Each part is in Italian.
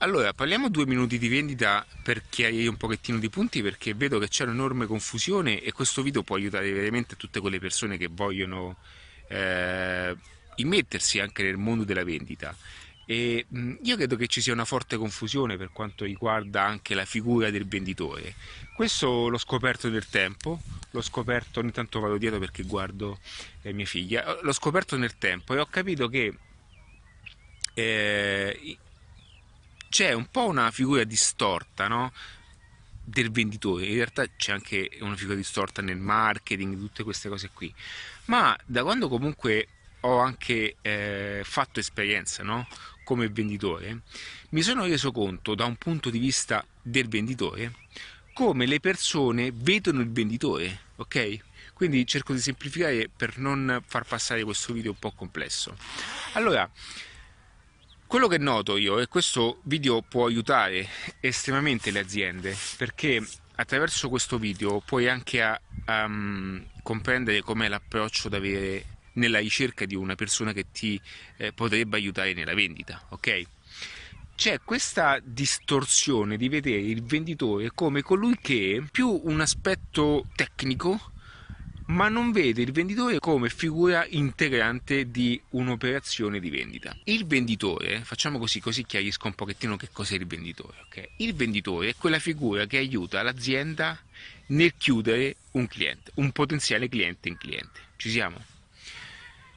Allora, parliamo due minuti di vendita per chiarire un pochettino di punti perché vedo che c'è un'enorme confusione e questo video può aiutare veramente tutte quelle persone che vogliono eh, immettersi anche nel mondo della vendita. E mh, io credo che ci sia una forte confusione per quanto riguarda anche la figura del venditore. Questo l'ho scoperto nel tempo, l'ho scoperto, ogni tanto vado dietro perché guardo eh, mia figlia, l'ho scoperto nel tempo e ho capito che eh, c'è un po' una figura distorta, no? del venditore, in realtà c'è anche una figura distorta nel marketing, tutte queste cose qui, ma da quando comunque ho anche eh, fatto esperienza no? come venditore, mi sono reso conto da un punto di vista del venditore come le persone vedono il venditore, ok? Quindi cerco di semplificare per non far passare questo video un po' complesso. Allora, quello che noto io, e questo video può aiutare estremamente le aziende, perché attraverso questo video puoi anche a, um, comprendere com'è l'approccio da avere nella ricerca di una persona che ti eh, potrebbe aiutare nella vendita, ok? C'è questa distorsione di vedere il venditore come colui che più un aspetto tecnico ma non vede il venditore come figura integrante di un'operazione di vendita. Il venditore, facciamo così, così chiarisco un pochettino che cos'è il venditore. Okay? Il venditore è quella figura che aiuta l'azienda nel chiudere un cliente, un potenziale cliente in cliente. Ci siamo?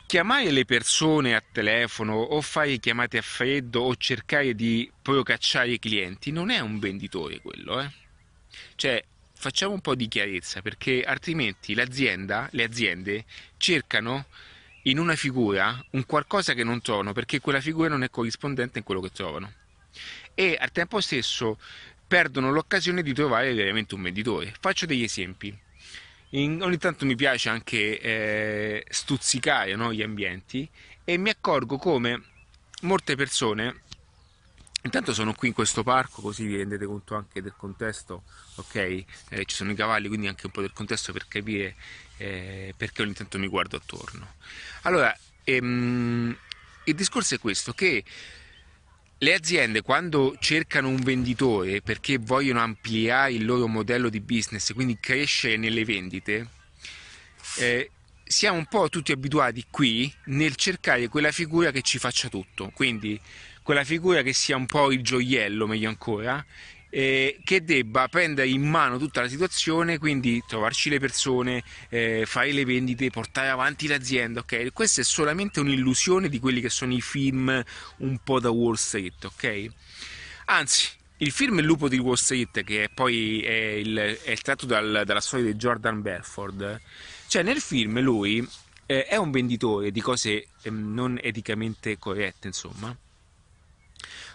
Chiamare le persone a telefono o fare chiamate a freddo o cercare di procacciare i clienti non è un venditore quello, eh? Cioè, facciamo un po' di chiarezza perché altrimenti l'azienda, le aziende cercano in una figura un qualcosa che non trovano perché quella figura non è corrispondente in quello che trovano e al tempo stesso perdono l'occasione di trovare veramente un venditore. Faccio degli esempi. In, ogni tanto mi piace anche eh, stuzzicare no, gli ambienti e mi accorgo come molte persone Intanto sono qui in questo parco così vi rendete conto anche del contesto, ok? Eh, ci sono i cavalli quindi anche un po' del contesto per capire eh, perché ogni tanto mi guardo attorno. Allora, ehm, il discorso è questo, che le aziende quando cercano un venditore perché vogliono ampliare il loro modello di business, quindi crescere nelle vendite, eh, siamo un po' tutti abituati qui nel cercare quella figura che ci faccia tutto, quindi quella figura che sia un po' il gioiello, meglio ancora, eh, che debba prendere in mano tutta la situazione, quindi trovarci le persone, eh, fare le vendite, portare avanti l'azienda, ok? Questa è solamente un'illusione di quelli che sono i film un po' da Wall Street, ok? Anzi, il film Il lupo di Wall Street, che poi è, il, è tratto dal, dalla storia di Jordan Belford, cioè nel film lui eh, è un venditore di cose eh, non eticamente corrette, insomma,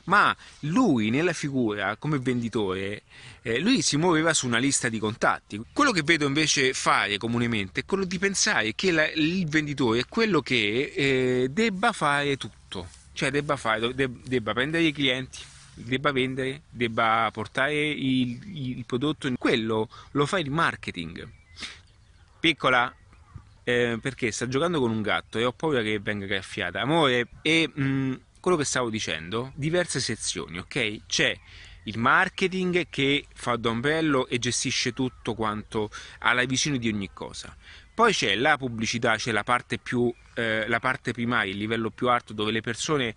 ma lui nella figura come venditore eh, lui si muoveva su una lista di contatti. Quello che vedo invece fare comunemente è quello di pensare che la, il venditore è quello che eh, debba fare tutto. Cioè debba, fare, debba prendere i clienti debba vendere, debba portare il, il prodotto quello lo fa il marketing. Piccola eh, perché sta giocando con un gatto e ho paura che venga graffiata. Amore e mh, mm, quello che stavo dicendo, diverse sezioni, ok? C'è il marketing che fa d'ombrello e gestisce tutto quanto ha la visione di ogni cosa. Poi c'è la pubblicità, c'è la parte più eh, la parte primaria, il livello più alto dove le persone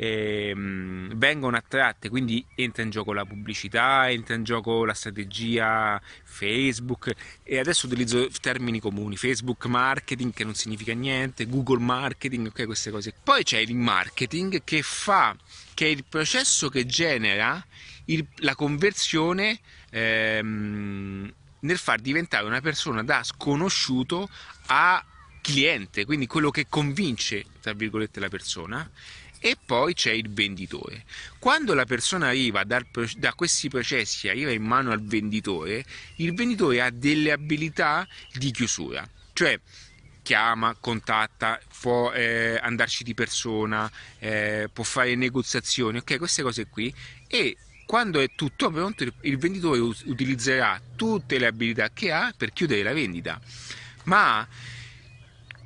eh, vengono attratte, quindi entra in gioco la pubblicità, entra in gioco la strategia Facebook e adesso utilizzo termini comuni, Facebook marketing che non significa niente, Google marketing, ok queste cose. Poi c'è il marketing che fa, che è il processo che genera il, la conversione ehm, nel far diventare una persona da sconosciuto a cliente, quindi quello che convince, tra virgolette, la persona e poi c'è il venditore. Quando la persona arriva dal, da questi processi, arriva in mano al venditore, il venditore ha delle abilità di chiusura, cioè chiama, contatta, può eh, andarci di persona, eh, può fare negoziazioni, ok, queste cose qui e quando è tutto pronto il venditore utilizzerà tutte le abilità che ha per chiudere la vendita. Ma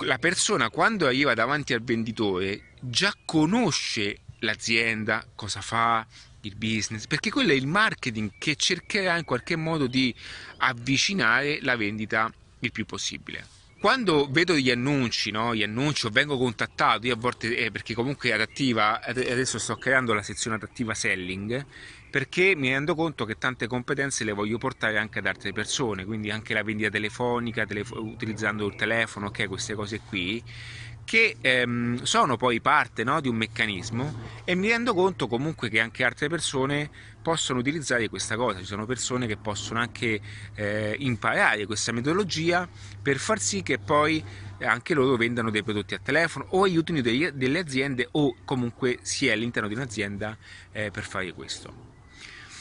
la persona quando arriva davanti al venditore già conosce l'azienda, cosa fa, il business, perché quello è il marketing che cercherà in qualche modo di avvicinare la vendita il più possibile quando vedo gli annunci, no? gli annunci o vengo contattato, io a volte, eh, perché comunque adattiva, adesso sto creando la sezione adattiva selling, perché mi rendo conto che tante competenze le voglio portare anche ad altre persone, quindi anche la vendita telefonica, telefo- utilizzando il telefono, ok, queste cose qui, che ehm, sono poi parte no, di un meccanismo e mi rendo conto comunque che anche altre persone possono utilizzare questa cosa, ci sono persone che possono anche eh, imparare questa metodologia per far sì che poi anche loro vendano dei prodotti a telefono o aiutino degli, delle aziende o comunque sia all'interno di un'azienda eh, per fare questo.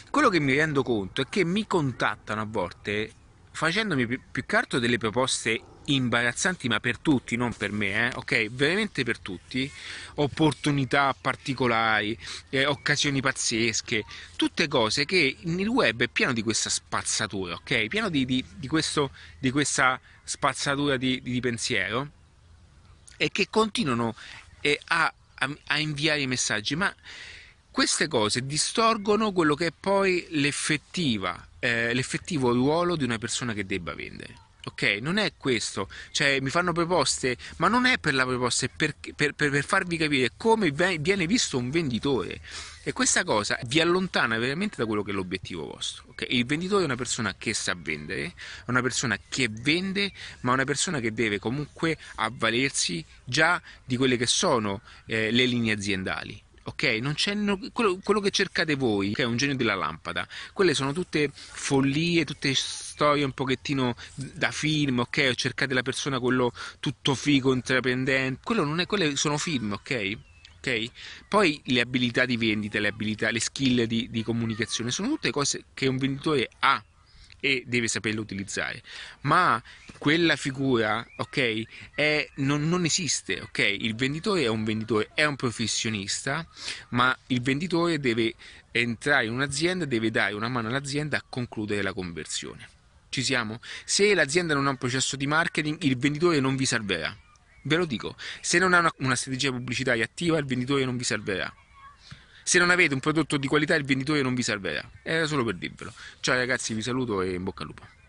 Quello che mi rendo conto è che mi contattano a volte facendomi più che altro delle proposte imbarazzanti ma per tutti, non per me, eh? ok? Veramente per tutti, opportunità particolari, eh, occasioni pazzesche, tutte cose che il web è pieno di questa spazzatura, ok? Pieno di, di, di, questo, di questa spazzatura di, di, pensiero e che continuano eh, a, a, a inviare messaggi, ma queste cose distorgono quello che è poi l'effettiva, eh, l'effettivo ruolo di una persona che debba vendere. Ok, non è questo, cioè mi fanno proposte, ma non è per la proposta, è per, per, per, per farvi capire come viene visto un venditore. E questa cosa vi allontana veramente da quello che è l'obiettivo vostro. Okay? Il venditore è una persona che sa vendere, è una persona che vende, ma è una persona che deve comunque avvalersi già di quelle che sono eh, le linee aziendali ok? Non c'è no, quello, quello, che cercate voi, che è un genio della lampada, quelle sono tutte follie, tutte storie un pochettino da film, ok? Cercate la persona quello tutto figo, intraprendente, quello non è, quelle sono film, ok? Okay? Poi le abilità di vendita, le abilità, le skill di, di comunicazione sono tutte cose che un venditore ha e deve saperlo utilizzare. Ma quella figura, ok, è, non, non, esiste, ok? Il venditore è un venditore, è un professionista, ma il venditore deve entrare in un'azienda, deve dare una mano all'azienda a concludere la conversione. Ci siamo? Se l'azienda non ha un processo di marketing, il venditore non vi salverà. Ve lo dico, se non ha una, una strategia pubblicitaria attiva, il venditore non vi salverà. Se non avete un prodotto di qualità il venditore non vi salverà. Era solo per dirvelo. Ciao ragazzi, vi saluto e in bocca al lupo.